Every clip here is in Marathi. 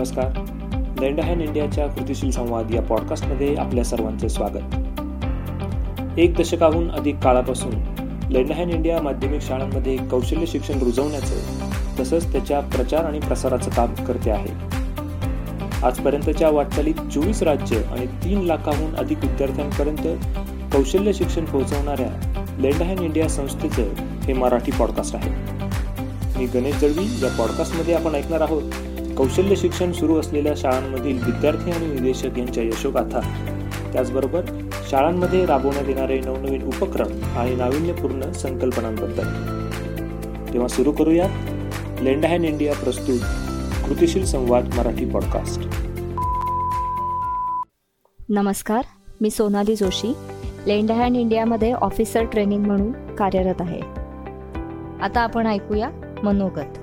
नमस्कार. लेंडहॅन इंडियाच्या कृतीशील संवाद या पॉडकास्टमध्ये आपल्या सर्वांचे स्वागत. एक दशकाहून अधिक काळापासून लेंडहॅन इंडिया माध्यमिक शाळांमध्ये कौशल्य शिक्षण रुजवण्याचं तसंच त्याच्या प्रचार आणि प्रसाराचं काम करते आहे. आजपर्यंतच्या वाटचालीत चोवीस राज्य आणि तीन लाखाहून अधिक विद्यार्थ्यांपर्यंत कौशल्य शिक्षण पोहोचवणाऱ्या लेंडहॅन इंडिया संस्थेचं हे मराठी पॉडकास्ट आहे. मी गणेश दळवी या पॉडकास्टमध्ये आपण ऐकणार आहोत. कौशल्य शिक्षण सुरू असलेल्या शाळांमधील विद्यार्थी आणि निदेशक यांच्या यशोगाथा. त्याचबरोबर शाळांमध्ये राबवण्यात येणारे नवनवीन उपक्रम आणि नाविन्यपूर्ण संकल्पनांबद्दल. तेव्हा सुरू करूया लेंडहॅन इंडिया प्रस्तुत कृतिशील संवाद मराठी पॉडकास्ट. नमस्कार मी सोनाली जोशी लेंडहॅन इंडियामध्ये ऑफिसर ट्रेनिंग म्हणून कार्यरत आहे. आता आपण ऐकूया मनोगत.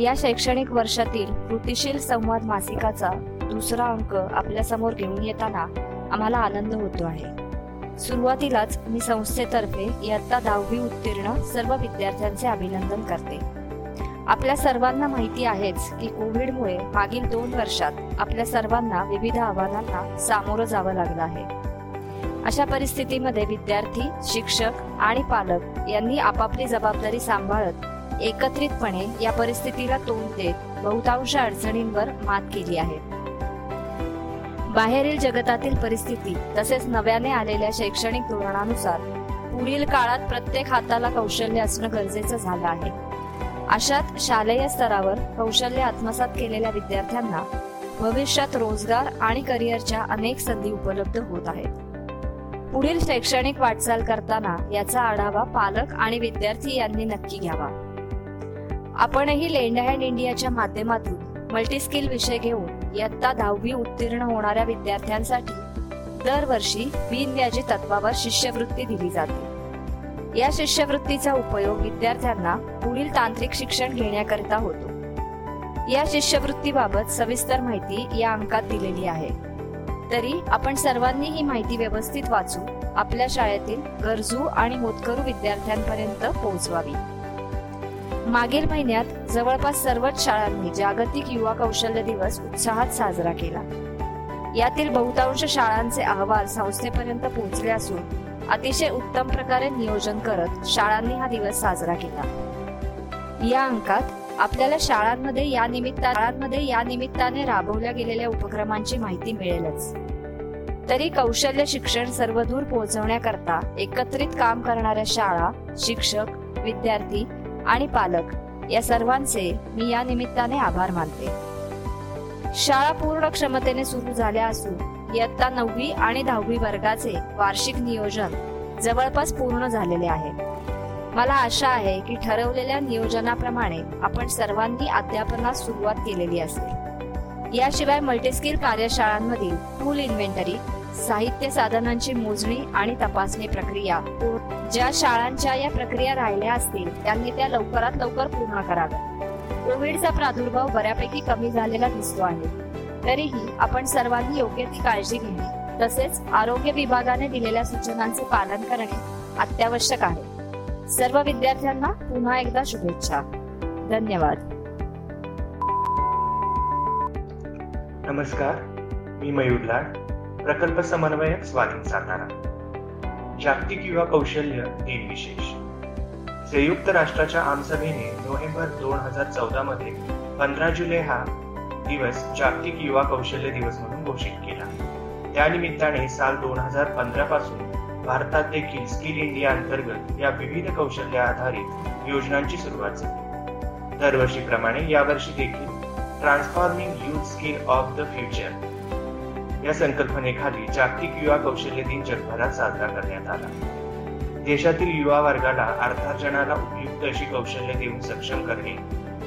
या शैक्षणिक वर्षातील कृतिशील संवाद मासिकाचा दुसरा अंक आपल्यासमोर घेऊन येताना आम्हाला आनंद होतो आहे. सुरुवातीलाच मी संस्थेतर्फे इयत्ता दहावी उत्तीर्ण सर्व विद्यार्थ्यांचे अभिनंदन करते. आपल्या सर्वांना माहिती आहेच की कोविडमुळे मागील दोन वर्षात आपल्या सर्वांना विविध आव्हानांना सामोरं जावं लागलं आहे. अशा परिस्थितीमध्ये विद्यार्थी शिक्षक आणि पालक यांनी आपापली जबाबदारी सांभाळत एकत्रितपणे या परिस्थितीला तोंड देत बहुतांश अडचणींवर मात केली आहे. बाहेरील जगतातील परिस्थिती तसेच नव्याने आलेल्या शैक्षणिक धोरणानुसार पुढील काळात प्रत्येक हाताला कौशल्य असणं गरजेचं झालं आहे. अशात शालेय स्तरावर कौशल्य आत्मसात केलेल्या विद्यार्थ्यांना भविष्यात रोजगार आणि करिअरच्या अनेक संधी उपलब्ध होत आहेत. पुढील शैक्षणिक वाटचाल करताना याचा आढावा पालक आणि विद्यार्थी यांनी नक्की घ्यावा. आपणही लेंड हँड इंडियाच्या माध्यमातून मल्टीस्किल विषय घेऊन इयत्ता दहावी उत्तीर्ण होणाऱ्या विद्यार्थ्यांसाठी दरवर्षी बिनव्याजी तत्वावर शिष्यवृत्ती दिली जाते. या शिष्यवृत्तीचा उपयोग विद्यार्थ्यांना पुढील तांत्रिक शिक्षण घेण्याकरिता होतो. या शिष्यवृत्तीबाबत सविस्तर माहिती या अंकात दिलेली आहे. तरी आपण सर्वांनी ही माहिती व्यवस्थित वाचू आपल्या शाळेतील गरजू आणि होतकरू विद्यार्थ्यांपर्यंत पोहोचवावी. मागील महिन्यात जवळपास सर्वच शाळांनी जागतिक युवा कौशल्य दिवस उत्साहात साजरा केला. यातील बहुतांश शाळांचे अहवाल संस्थेपर्यंत पोहोचले असून अतिशय उत्तम प्रकारे नियोजन करत शाळांनी हा दिवस साजरा केला. या अंकात आपल्याला शाळांमध्ये या निमित्ता शाळांमध्ये या निमित्ताने राबवल्या गेलेल्या उपक्रमांची माहिती मिळेलच. तरी कौशल्य शिक्षण सर्वदूर पोहोचवण्याकरता एकत्रित काम करणाऱ्या शाळा शिक्षक विद्यार्थी आणि पालक या सर्वांचे मी या निमित्ताने आभार मानते. शाळा पूर्ण क्षमतेने सुरू झाल्या असून इयत्ता नववी आणि दहावी वर्गाचे वार्षिक नियोजन जवळपास पूर्ण झालेले आहे. मला आशा आहे की ठरवलेल्या नियोजनाप्रमाणे आपण सर्वांनी अध्यापनास सुरुवात केलेली असेल. याशिवाय मल्टीस्किल कार्यशाळांमधील टूल इन्व्हेंटरी साहित्य साधनांची मोजणी आणि तपासणी प्रक्रिया. ज्या शाळांच्या या प्रक्रिया राहिल्या असतील त्यांनी त्या लवकरात लवकर पूर्ण कराव्या. कोविडचा प्रादुर्भाव बऱ्यापैकी कमी झालेला दिसतो आहे. तरीही आपण सर्वांनी योग्य ती काळजी घेणे तसेच आरोग्य विभागाने दिलेल्या सूचनांचे पालन करणे अत्यावश्यक आहे. सर्व विद्यार्थ्यांना पुन्हा एकदा शुभेच्छा. धन्यवाद. नमस्कार. मी मयूर लाड. प्रकल्प समन्वयक स्वाधीन सातारा. जागतिक युवा कौशल्य दिन विशेष. संयुक्त राष्ट्राच्या आमसभेने नोव्हेंबर दोन हजार चौदा मध्ये पंधरा जुलै हा दिवस जागतिक युवा कौशल्य दिवस म्हणून घोषित केला. त्यानिमित्ताने साल दोन हजार पंधरा पासून भारतात देखील स्किल इंडिया अंतर्गत या विविध कौशल्य आधारित योजनांची सुरुवात झाली. दरवर्षीप्रमाणे यावर्षी देखील transforming youth skill of the future या संकल्पनेखाली जागतिक युवा कौशल्य दिन जगभरात साजरा करण्यात आला. देशातील युवा वर्गाला अर्थार्जनाला उपयुक्त अशी कौशल्य देऊन सक्षम करणे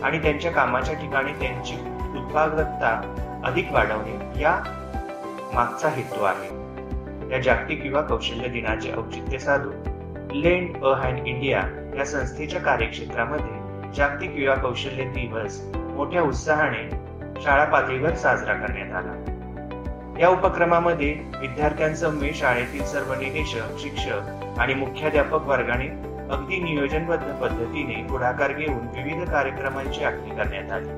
आणि त्यांच्या कामाच्या ठिकाणी त्यांची उत्पादकता अधिक वाढवणे या मागचा हेतू आहे. या जागतिक युवा कौशल्य दिनाचे औचित्य साधून लेंड अ हँड इंडिया या संस्थेच्या कार्यक्षेत्रामध्ये जागतिक युवा कौशल्य दिवस मोठ्या उत्साहाने शाळा पातळीवर साजरा करण्यात आला. या उपक्रमामध्ये विद्यार्थ्यांसमवे शाळेतील सर्व निदेशक शिक्षक आणि मुख्याध्यापक वर्गाने अगदी नियोजनबद्ध पद्धतीने पुढाकार घेऊन विविध कार्यक्रमांची आखणी करण्यात आली.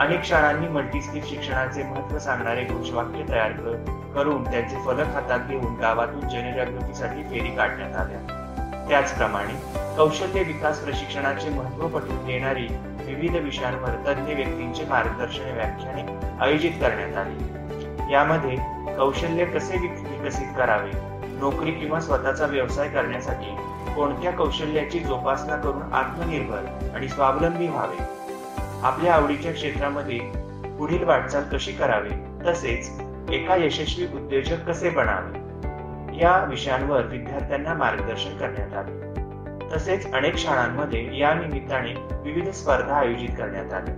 अनेक शाळांनी मल्टीस्किल शिक्षणाचे महत्त्व सांगणारे घोषवाक्य तयार करून त्यांचे फलक हातात घेऊन गावातून जनजागृतीसाठी फेरी काढण्यात आल्या. त्याचप्रमाणे कौशल्य विकास प्रशिक्षणाचे महत्त्व पटवून देणारी विविध विषयांवर तज्ज्ञ व्यक्तींचे मार्गदर्शन व्याख्याने आयोजित करण्यात आली. यामध्ये कौशल्य कसे विकसित करावे? नोकरी किंवा स्वतःचा व्यवसाय करण्यासाठी कोणत्या कौशल्याची जोपासना करून आत्मनिर्भर आणि स्वावलंबी व्हावे? आपल्या आवडीच्या क्षेत्रामध्ये पुढील वाटचाल कशी करावी? तसेच एका यशस्वी उद्योजक कसे बनावे? या विषयांवर विद्यार्थ्यांना मार्गदर्शन करण्यात आले. तसेच अनेक शाळांमध्ये या निमित्ताने विविध स्पर्धा आयोजित करण्यात आल्या.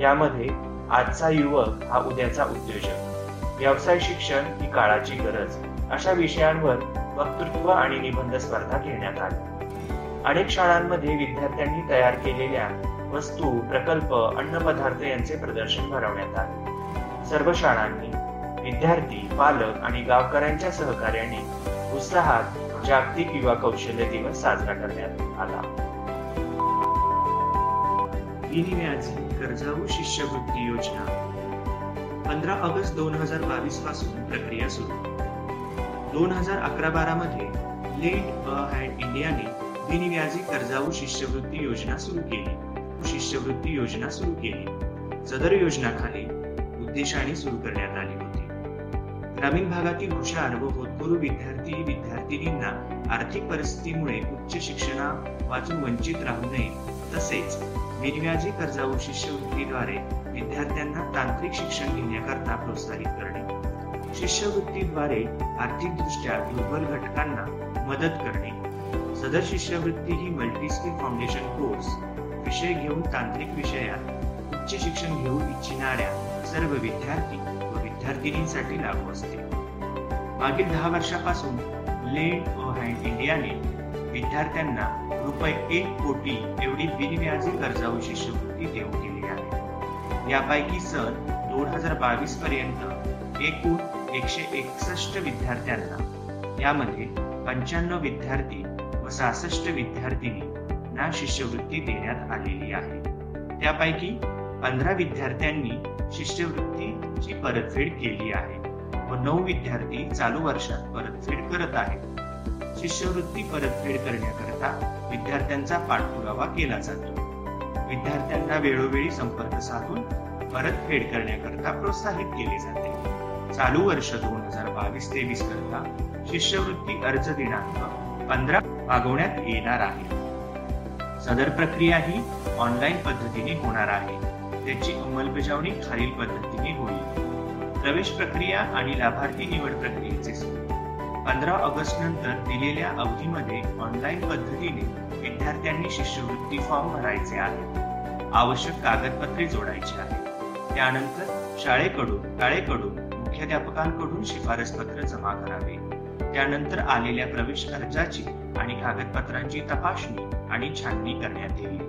यामध्ये आजचा युवक हा उद्याचा उद्योजक. व्यवसाय शिक्षण ही काळाची गरज. अशा विषयांवर वक्तृत्व आणि निबंध स्पर्धा घेण्यात आल्या अनेक शाळांमध्ये विद्यार्थ्यांनी तयार केलेल्या वस्तू प्रकल्प अन्नपदार्थ यांचे प्रदर्शन भरवण्यात आले. सर्व शाळांनी विद्यार्थी पालक आणि गावकऱ्यांच्या सहकार्याने उत्साहात जागतिक युवा कौशल्य दिवस साजरा करण्यात आला. कर्जाऊ शिष्यवृत्ती योजना. पंधरा ऑगस्ट दोन हजार बावीसपासून प्रक्रिया सुरू. दोन हजार अकरा बारा मध्ये लेट अ हँड इंडियाने बिनव्याजी कर्जाऊ शिष्यवृत्ती योजना सुरू केली. शिष्यवृत्ती योजना सुरू केली. सदर योजना खाली उद्देशाने सुरू करण्यात आली होती. ग्रामीण भागातील हुशार व होतकरू विद्यार्थी विद्यार्थिनींना आर्थिक परिस्थितीमुळे उच्च शिक्षणा वाचून वंचित राहू नये तसेच बिनव्याजी कर्जाऊ शिष्यवृत्तीद्वारे विद्यार्थ्यांना तांत्रिक शिक्षण घेण्याकरता प्रोत्साहित करणे. शिष्यवृत्तीद्वारे आर्थिकदृष्ट्या दुर्बल घटकांना मदत करणे. सदर शिष्यवृत्ती ही मल्टीस्किल फाउंडेशन कोर्स विषय घेऊन तांत्रिक विषयात उच्च शिक्षण घेऊ इच्छिणाऱ्या सर्व विद्यार्थी व विद्यार्थिनींसाठी लागू असते. मागील दहा वर्षापासून लेंड व हँड इंडियाने विद्यार्थ्यांना रुपये एक कोटी एवढी बिनव्याजी कर्जाऊ शिष्यवृत्ती देऊ केली आहे. यापैकी सन दोन हजार बावीस पर्यंत एकूण एकशे एकसष्ट विद्यार्थ्यांना यामध्ये पंच्याण्णव विद्यार्थी व सहासष्ट विद्यार्थिनी यांना शिष्यवृत्ती देण्यात आलेली आहे. त्यापैकी पंधरा विद्यार्थ्यांनी शिष्यवृत्तीची परतफेड केली आहे व नऊ विद्यार्थी चालू वर्षात परतफेड करत आहेत. शिष्यवृत्ती परतफेड करण्याकरता विद्यार्थ्यांचा पाठपुरावा केला जातो. विद्यार्थ्यांना वेळोवेळी संपर्क साधून परतफेड करण्याकरता प्रोत्साहित केले जाते. चालू वर्ष दोन हजार बावीस तेवीस करता शिष्यवृत्ती अर्ज दिनांक पंधरा मागवण्यात येणार आहे. सदर प्रक्रिया ही ऑनलाईन पद्धतीने होणार आहे. त्याची अंमलबजावणी खालील पद्धतीने होईल. प्रवेश प्रक्रिया आणि लाभार्थी निवड प्रक्रियेचे पंधरा ऑगस्ट नंतर दिलेल्या अवधीमध्ये ऑनलाईन पद्धतीने विद्यार्थ्यांनी शिष्यवृत्ती फॉर्म भरायचे आहे आवश्यक कागदपत्रे जोडायची आहे त्यानंतर शाळेकडून शाळेकडून मुख्याध्यापकांकडून शिफारस पत्र जमा करावे. त्यानंतर आलेल्या प्रवेश अर्जाची आणि कागदपत्रांची तपासणी आणि छाननी करण्यात येईल.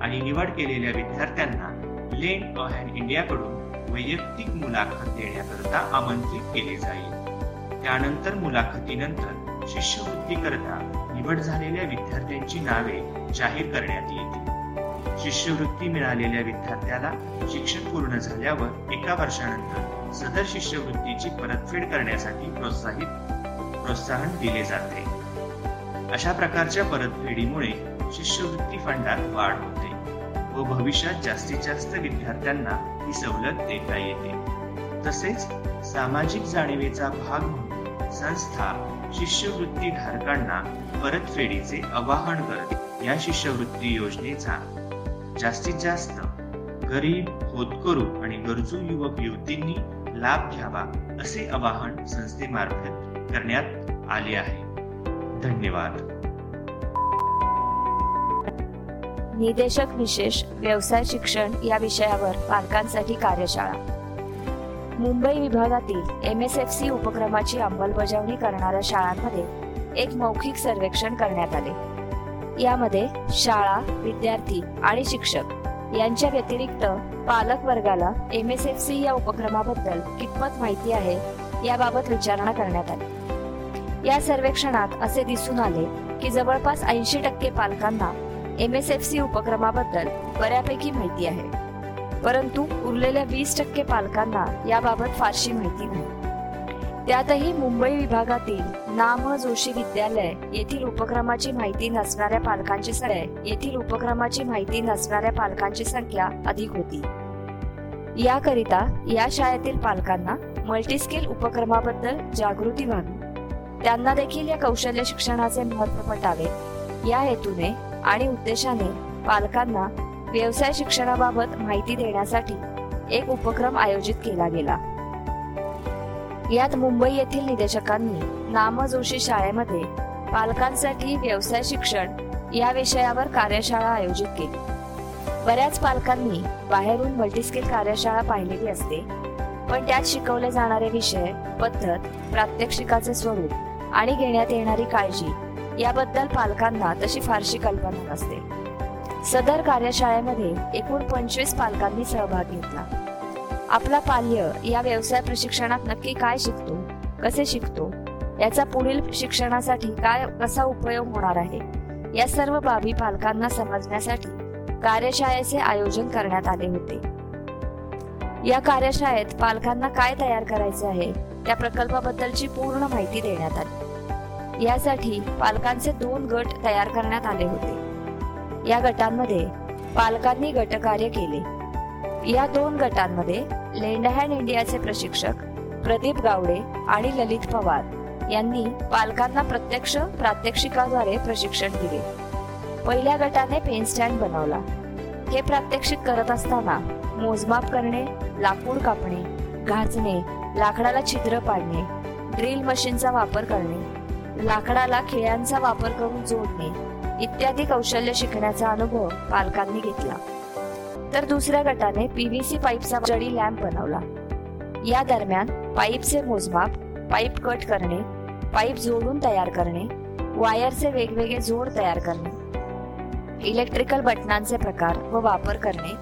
आणि निवड केलेल्या विद्यार्थ्यांना लेन अँड इंडियाकडून वैयक्तिक मुलाखत देण्याकरता आमंत्रित केले जाईल. त्यानंतर मुलाखतीनंतर शिष्यवृत्ती करता निवड झालेल्या विद्यार्थ्यांची नावे जाहीर करण्यात येतील. शिष्यवृत्ती मिळालेल्या विद्यार्थ्याला शिक्षण पूर्ण झाल्यावर एका वर्षानंतर सदर शिष्यवृत्तीची परतफेड करण्यासाठी प्रोत्साहित प्रोत्साहन दिले जाते. अशा प्रकारच्या परतफेडीमुळे शिष्यवृत्ती फंडात वाढ होते व भविष्यात जास्तीत जास्त विद्यार्थ्यांना ही सवलत देता येते. तसेच सामाजिक जाणीवेचा भाग म्हणून संस्था शिष्यवृत्ती धारकांना परतफेडीचे आवाहन करते. या शिष्यवृत्ती योजनेचा जास्तीत जास्त गरीब होतकरू आणि गरजू युवक युवतींनी लाभ घ्यावा असे आवाहन संस्थेमार्फत करण्यात आले आहे. धन्यवाद. निदेशक विशेष व्यवसाय शिक्षण या विषयावर पालकांसाठी कार्यशाळा. मुंबई विभागातील एम एस एफ सी उपक्रमाची अंमलबजावणी करणाऱ्या शाळांमध्ये एक मौखिक सर्वेक्षण करण्यात आले. यामध्ये शाळा विद्यार्थी आणि शिक्षक यांच्या व्यतिरिक्त पालक वर्गाला एम एस एफ सी या उपक्रमाबद्दल कितपत माहिती आहे याबाबत विचारणा करण्यात आली. या सर्वेक्षणात असे दिसून आले की जवळपास ऐंशी टक्के पालकांना एम एस एफ सी उपक्रमाबद्दल बऱ्यापैकी माहिती आहे. परंतु उरलेल्या वीस टक्के पालकांना याबाबत फारशी माहिती नाही. त्यातही मुंबई विभागातील नाम जोशी विद्यालय येथील उपक्रमाची माहिती नसणाऱ्या पालकांची संख्या येथील उपक्रमाची माहिती नसणाऱ्या पालकांची संख्या अधिक होती. याकरिता या शाळेतील पालकांना मल्टीस्किल उपक्रमाबद्दल जागृती व्हावी. त्यांना देखील या कौशल्य शिक्षणाचे महत्त्व पटावे. या हेतूने आणि उद्देशाने पालकांना व्यवसाय शिक्षणाबाबत माहिती देण्यासाठी एक उपक्रम आयोजित केला गेला. यात मुंबई येथील निदेशकांनी नाम जोशी शाळेमध्ये पालकांसाठी व्यवसाय शिक्षण या विषयावर कार्यशाळा आयोजित केली. बऱ्याच पालकांनी बाहेरून मल्टीस्किल कार्यशाळा पाहिलेली असते पण त्यात शिकवले जाणारे विषय पद्धत प्रात्यक्षिकाचे स्वरूप आणि घेण्यात येणारी काळजी याबद्दल पालकांना तशी फारशी कल्पना नसते. सदर कार्यशाळेमध्ये एकूण पंचवीस पालकांनी सहभाग घेतला. आपला पाल्य या व्यवसाय प्रशिक्षणात नक्की काय शिकतो कसे शिकतो याचा पुढील शिक्षणासाठी काय कसा उपयोग होणार आहे या सर्व बाबी पालकांना समजण्यासाठी कार्यशाळेचे आयोजन करण्यात आले होते. या कार्यशाळेत पालकांना काय तयार करायचे आहे त्या प्रकल्पाबद्दलची पूर्ण माहिती देण्यात आली. यासाठी पालकांचे दोन गट तयार करण्यात आले होते. या गटांमध्ये पालकांनी गटकार्य केले. या दोन गटांमध्ये लेंडहँड इंडियाचे प्रशिक्षक प्रदीप गावडे आणि ललित पवार यांनी पालकांना प्रत्यक्ष प्रात्यक्षिकाद्वारे प्रशिक्षण दिले. पहिल्या गटाने पेन स्टँड बनवला. हे प्रात्यक्षिक करत असताना मोजमाप करणे लाकूड कापणे घाचणे लाकडाला छिद्र पाडणे ड्रिल मशीनचा वापर करणे लाकडाला खिळ्यांचा वापर करून जोडणे इत्यादी कौशल्य शिकण्याचा अनुभव पालकांनी घेतला. तर दुसऱ्या गटाने पीव्हीसी पाईपचा जडी लॅम्प बनवला. या दरम्यान पाईपचे मोजमाप पाईप कट करणे पाईप जोडून तयार करणे वायरचे वेगवेगळे जोड तयार करणे इलेक्ट्रिकल बटनांचे प्रकार व वापर करणे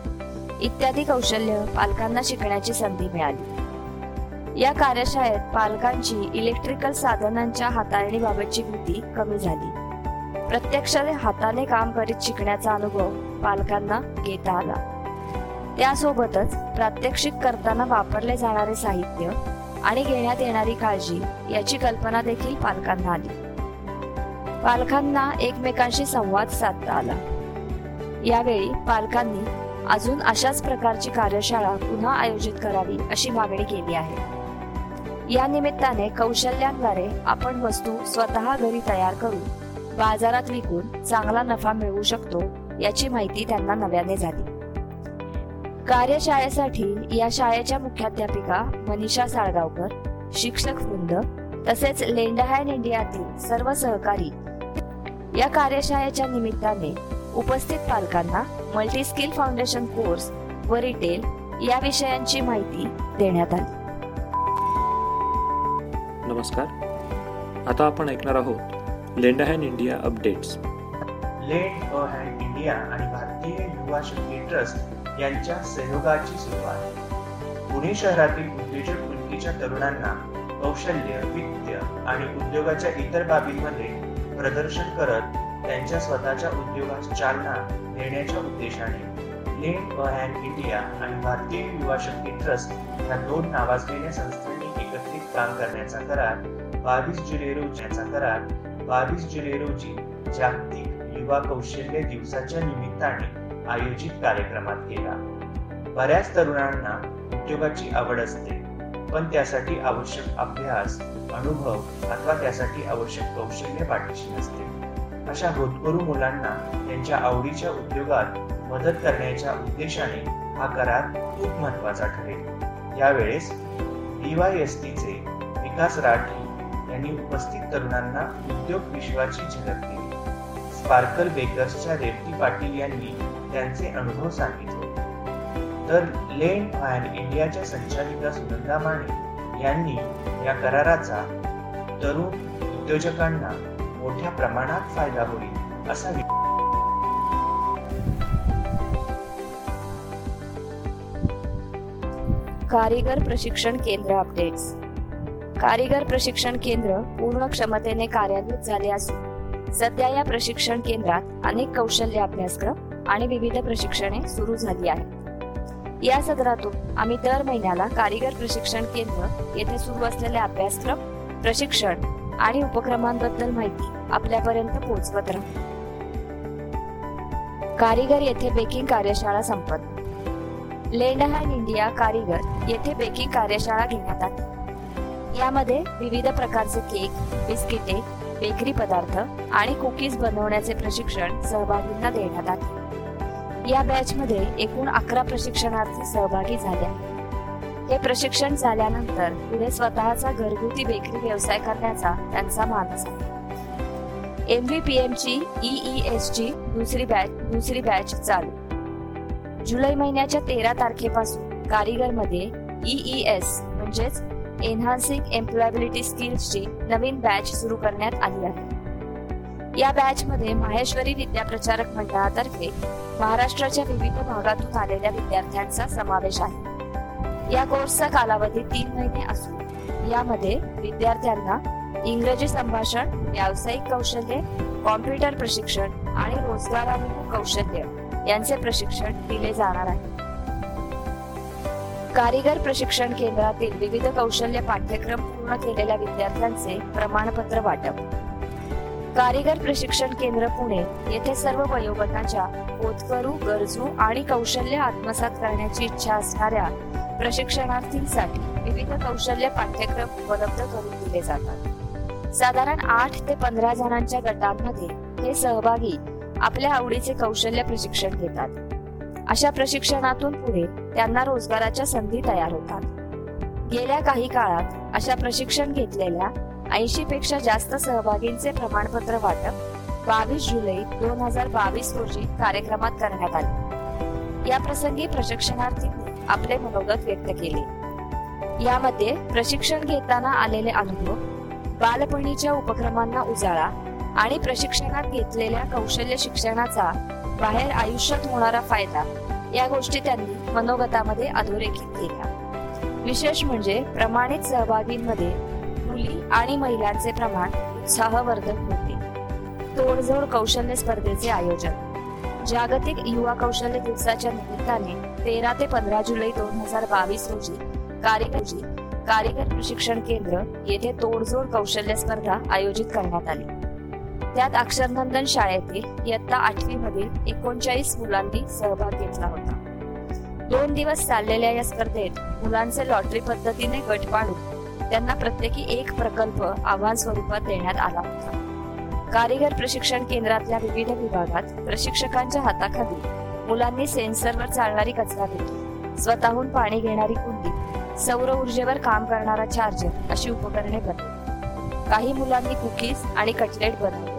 इत्यादी कौशल्य पालकांना शिकण्याची संधी मिळाली. या कार्यशाळेत पालकांची इलेक्ट्रिकल साधनांच्या हाताळणीबाबतची भीती कमी झाली. प्रत्यक्षाने हाताने काम करीत शिकण्याचा अनुभव पालकांना घेता आला. त्यासोबतच प्रात्यक्षिक करताना वापरले जाणारे साहित्य आणि घेण्यात येणारी काळजी याची कल्पना देखील पालकांना आली. पालकांना एकमेकांशी संवाद साधता आला. यावेळी पालकांनी अजून अशाच प्रकारची कार्यशाळा पुन्हा आयोजित करावी अशी मागणी केली आहे. या निमित्ताने कौशल्यांद्वारे आपण वस्तू स्वतः घरी तयार करू. बाजारात विकून चांगला नफा मिळवू शकतो याची माहिती त्यांना नव्याने झाली. कार्यशाळेसाठी या शाळेच्या मुख्याध्यापिका मनीषा साळगावकर शिक्षक वृंद तसेच लेंडहँड इंडियातील सर्व सहकारी या कार्यशाळेच्या निमित्ताने उपस्थित पालकांना मल्टीस्किल फाउंडेशन कोर्स व रिटेल या विषयांची माहिती देण्यात आली. नमस्कार. आता आपण ऐकणार आहोत lend a hand India updates. Lend a hand India आणि भारतीय युवा शक्ती ट्रस्ट यांच्या सहयोगाची सुरुवात. पुणे शहरातील उद्योजक वृत्तीच्या तरुणांना कौशल्य वित्त आणि उद्योगाच्या इतर बाबींमध्ये प्रदर्शन करत त्यांच्या स्वतःच्या उद्योगास चालना देण्याच्या उद्देशाने लेंड अ हँड इंडिया आणि भारतीय युवा शक्ती ट्रस्ट या दोन नावाजलेल्या संस्थांनी एकत्रित काम करण्याचा करार बावीस जुलै रोजीचा करार बावीस जुलै रोजी जागतिक युवा कौशल्य दिवसाच्या निमित्ताने आयोजित कार्यक्रमात केला बऱ्याच तरुणांना उद्योगाची आवड असते पण त्यासाठी आवश्यक अभ्यास अनुभव अथवा त्यासाठी आवश्यक कौशल्य पाठीशी नसते. अशा होतकरू मुलांना त्यांच्या आवडीच्या उद्योगात मदत करण्याच्या उद्देशाने हा करार खूप महत्त्वाचा ठरेल. यावेळेस डीवायएसटीचे विकास राठी यांनी उपस्थित तरुणांना उद्योग विश्वाची झलक दिली. स्पार्कल बेकर्सच्या रेवती पाटील यांनी त्यांचे अनुभव सांगितले. तर लेन फायर इंडियाच्या संचालिका सुनंदा माने यांनी या कराराचा तरुण उद्योजकांना मोठ्या प्रमाणात फायदा होईल असा कारीगर प्रशिक्षण केंद्र अपडेट्स कारीगर प्रशिक्षण केंद्र पूर्ण क्षमतेने कार्यान्वित झाले असून सध्या या प्रशिक्षण केंद्रात अनेक कौशल्य अभ्यासक्रम आणि विविध प्रशिक्षणे सुरू झाली आहेत. या सदरातून आम्ही दर महिन्याला कारीगर प्रशिक्षण केंद्र येथे सुरू असलेले अभ्यासक्रम प्रशिक्षण आणि उपक्रमांबद्दल माहिती आपल्यापर्यंत पोहोचवत राहतो कारीगर येथे बेकिंग कार्यशाळा संपन्न. लेंडहॅन इंडिया कारीगर येथे बेकिंग कार्यशाळा घेण्यात आली. यामध्ये विविध प्रकारचे केक बिस्किटे बेकरी पदार्थ आणि कुकीज बनवण्याचे प्रशिक्षण सहभागींना देण्यात आले. या बॅच मध्ये एकूण अकरा प्रशिक्षणार्थी सहभागी झाले. हे प्रशिक्षण झाल्यानंतर पुढे स्वतःचा घरगुती बेकरी व्यवसाय करण्याचा त्यांचा मानस आहे. एम ची ई एस ची दुसरी बॅच दुसरी बॅच चालू. जुलै महिन्याच्या तेरा तारखेपासून कारीगरमध्ये ई एस म्हणजेच एन्हान्सिंग एम्प्लॉयबिलिटी स्किल्सची नवीन बॅच सुरू करण्यात आली आहे. या बॅच मध्ये माहेश्वरी विद्याप्रचारक मंडळातर्फे महाराष्ट्राच्या विविध भागातून आलेल्या विद्यार्थ्यांचा समावेश आहे. या कोर्सचा कालावधी तीन महिने असून यामध्ये विद्यार्थ्यांना इंग्रजी संभाषण व्यावसायिक कौशल्य कॉम्प्युटर प्रशिक्षण आणि रोजगाराभिमुख कौशल्य यांचे प्रशिक्षण दिले जाणार आहे. कारीगर प्रशिक्षण केंद्रातील विविध कौशल्य पाठ्यक्रम पूर्ण केलेल्या विद्यार्थ्यांचे प्रमाणपत्र वाटप. कारीगर प्रशिक्षण केंद्र पुणे येथे सर्व वयोगटाच्या होतकरू गरजू आणि कौशल्य आत्मसात करण्याची इच्छा असणाऱ्या प्रशिक्षणार्थींसाठी विविध कौशल्य पाठ्यक्रम उपलब्ध करून दिले जातात. साधारण आठ ते पंधरा जणांच्या गटांमध्ये हे सहभागी आपल्या आवडीचे कौशल्य प्रशिक्षण घेतात. अशा प्रशिक्षणातून पुढे त्यांना रोजगाराच्या संधी तयार होतात. गेल्या काही काळात अशा प्रशिक्षण घेतलेल्या ऐंशी पेक्षा जास्त सहभागींचे प्रमाणपत्र वाटप बावीस जुलै दोन हजार बावीस रोजी कार्यक्रमात करण्यात आले. या प्रसंगी प्रशिक्षणार्थींनी आपले मनोगत व्यक्त केले. यामध्ये प्रशिक्षण घेताना आलेले अनुभव बालपणीच्या उपक्रमांना उजाळा आणि प्रशिक्षणात घेतलेल्या कौशल्य शिक्षणाचा बाहेर आयुष्यात होणारा फायदा. या गोष्टी त्यांनी मनोगतामध्ये अधोरेखित केल्या. विशेष म्हणजे प्रमाणित सहभागींमध्ये मुली आणि महिलांचे प्रमाण उत्साहवर्धक होते. तोडजोड कौशल्य स्पर्धेचे आयोजन. जागतिक युवा कौशल्य दिवसाच्या निमित्ताने तेरा ते पंधरा जुलै दोन हजार बावीस रोजी कार्यकर्जी कारिगर प्रशिक्षण केंद्र येथे तोडजोड कौशल्य स्पर्धा आयोजित करण्यात आली. त्यात अक्षरनंदन शाळेतील इयत्ता आठवी मधील एकोणचाळीस मुलांनी सहभाग घेतला होता. दोन दिवस चाललेल्या या स्पर्धेत मुलांचे लॉटरी पद्धतीने गट पाडून त्यांना प्रत्येकी एक प्रकल्प आव्हान स्वरूपात देण्यात आला होता. कारीगर प्रशिक्षण केंद्रातल्या विविध विभागात प्रशिक्षकांच्या हाताखाली मुलांनी सेन्सरवर चालणारी कचरा पेटी स्वतःहून पाणी घेणारी कुंडी सौर ऊर्जेवर काम करणारा चार्जर अशी उपकरणे बनवली. काही मुलांनी कुकीज आणि कटलेट बनवले.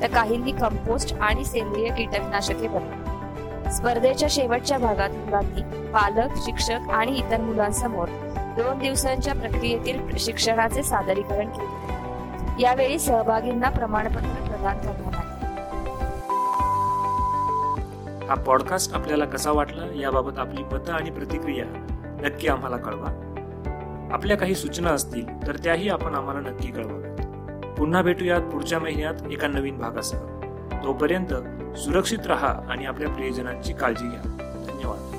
तर काहींनी कंपोस्ट आणि सेंद्रिय कीटकनाशके बनवली. स्पर्धेच्या शेवटच्या भागात मुलांनी पालक शिक्षक आणि इतर मुलांसमोर दोन दिवसांच्या प्रक्रियेतील शिक्षणाचे सादरीकरण केले. यावेळी सहभागींना प्रमाणपत्र प्रदान करण्यात आले. हा पॉडकास्ट आपल्याला कसा वाटला याबाबत आपली मतं आणि प्रतिक्रिया नक्की आम्हाला कळवा. आपल्या काही सूचना असतील तर त्याही आपण आम्हाला नक्की कळवा. पुन्हा भेटूयात पुढच्या महिन्यात एका नवीन भागासह. तोपर्यंत सुरक्षित रहा आणि आपल्या प्रियजनांची काळजी घ्या. धन्यवाद.